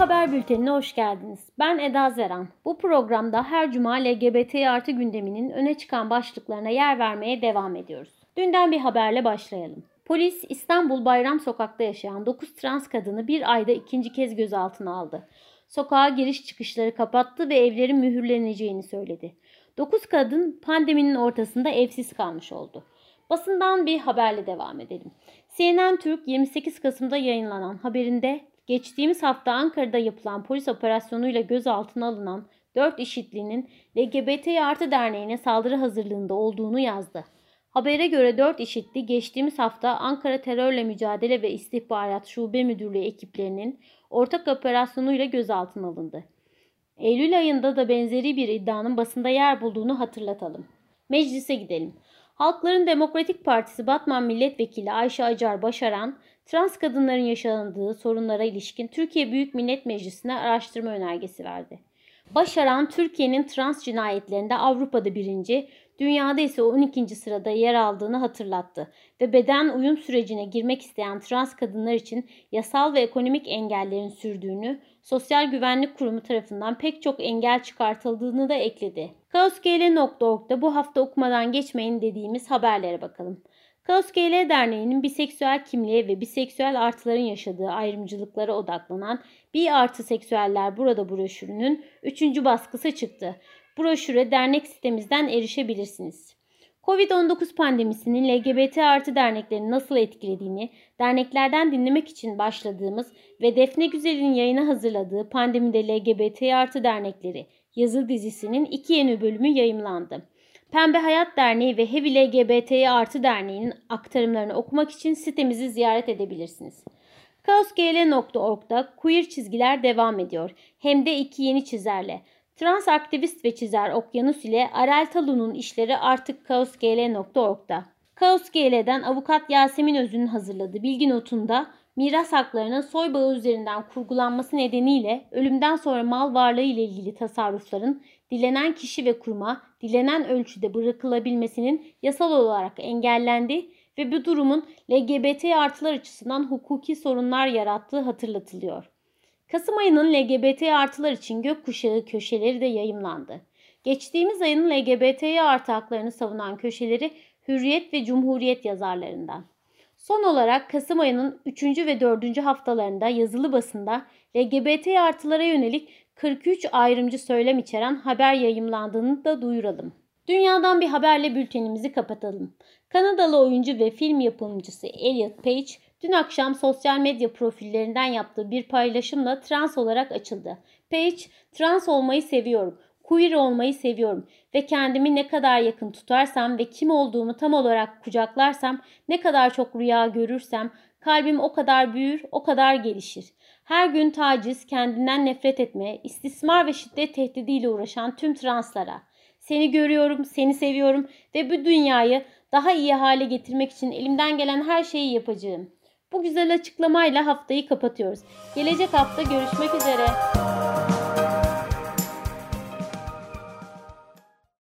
Haber Bülteni'ne hoş geldiniz. Ben Eda Zeran. Bu programda her cuma LGBT artı gündeminin öne çıkan başlıklarına yer vermeye devam ediyoruz. Dünden bir haberle başlayalım. Polis İstanbul Bayram Sokak'ta yaşayan 9 trans kadını bir ayda ikinci kez gözaltına aldı. Sokağa giriş çıkışları kapattı ve evlerin mühürleneceğini söyledi. 9 kadın pandeminin ortasında evsiz kalmış oldu. Basından bir haberle devam edelim. CNN Türk 28 Kasım'da yayınlanan haberinde geçtiğimiz hafta Ankara'da yapılan polis operasyonuyla gözaltına alınan 4 işitlinin LGBT artı derneğine saldırı hazırlığında olduğunu yazdı. Habere göre 4 işitli geçtiğimiz hafta Ankara Terörle Mücadele ve İstihbarat Şube Müdürlüğü ekiplerinin ortak operasyonuyla gözaltına alındı. Eylül ayında da benzeri bir iddianın basında yer bulduğunu hatırlatalım. Meclise gidelim. Halkların Demokratik Partisi Batman Milletvekili Ayşe Acar Başaran, trans kadınların yaşandığı sorunlara ilişkin Türkiye Büyük Millet Meclisi'ne araştırma önergesi verdi. Başaran, Türkiye'nin trans cinayetlerinde Avrupa'da birinci, dünyada ise 12. sırada yer aldığını hatırlattı ve beden uyum sürecine girmek isteyen trans kadınlar için yasal ve ekonomik engellerin sürdüğünü, Sosyal Güvenlik Kurumu tarafından pek çok engel çıkartıldığını da ekledi. Kaosgl.org'da bu hafta okumadan geçmeyin dediğimiz haberlere bakalım. Kaos GL Derneği'nin biseksüel kimliğe ve biseksüel artıların yaşadığı ayrımcılıklara odaklanan Bir Artı Seksüeller Burada broşürünün 3. baskısı çıktı. Broşüre dernek sitemizden erişebilirsiniz. Covid-19 pandemisinin LGBT artı derneklerini nasıl etkilediğini derneklerden dinlemek için başladığımız ve Defne Güzel'in yayına hazırladığı Pandemide LGBT artı dernekleri yazı dizisinin iki yeni bölümü yayımlandı. Pembe Hayat Derneği ve Heavy LGBT artı derneğinin aktarımlarını okumak için sitemizi ziyaret edebilirsiniz. Kaosgl.org'da queer çizgiler devam ediyor. Hem de iki yeni çizerle. Trans aktivist ve çizer Okyanus ile Arel Talu'nun işleri artık kaosgl.org'da. Kaosgl'den avukat Yasemin Öz'ün hazırladığı bilgi notunda miras haklarının soy bağı üzerinden kurgulanması nedeniyle ölümden sonra mal varlığı ile ilgili tasarrufların dilenen kişi ve kuruma dilenen ölçüde bırakılabilmesinin yasal olarak engellendi ve bu durumun LGBT artılar açısından hukuki sorunlar yarattığı hatırlatılıyor. Kasım ayının LGBT artılar için gökkuşağı köşeleri de yayımlandı. Geçtiğimiz ayın LGBT artı haklarını savunan köşeleri Hürriyet ve Cumhuriyet yazarlarından. Son olarak Kasım ayının 3. ve 4. haftalarında yazılı basında LGBT artılara yönelik 43 ayrımcı söylem içeren haber yayımlandığını da duyuralım. Dünyadan bir haberle bültenimizi kapatalım. Kanadalı oyuncu ve film yapımcısı Elliot Page dün akşam sosyal medya profillerinden yaptığı bir paylaşımla trans olarak açıldı. Page, trans olmayı seviyorum, queer olmayı seviyorum ve kendimi ne kadar yakın tutarsam ve kim olduğumu tam olarak kucaklarsam, ne kadar çok rüya görürsem kalbim o kadar büyür, o kadar gelişir. Her gün taciz, kendinden nefret etme, istismar ve şiddet tehdidiyle uğraşan tüm translara. Seni görüyorum, seni seviyorum ve bu dünyayı daha iyi hale getirmek için elimden gelen her şeyi yapacağım. Bu güzel açıklamayla haftayı kapatıyoruz. Gelecek hafta görüşmek üzere.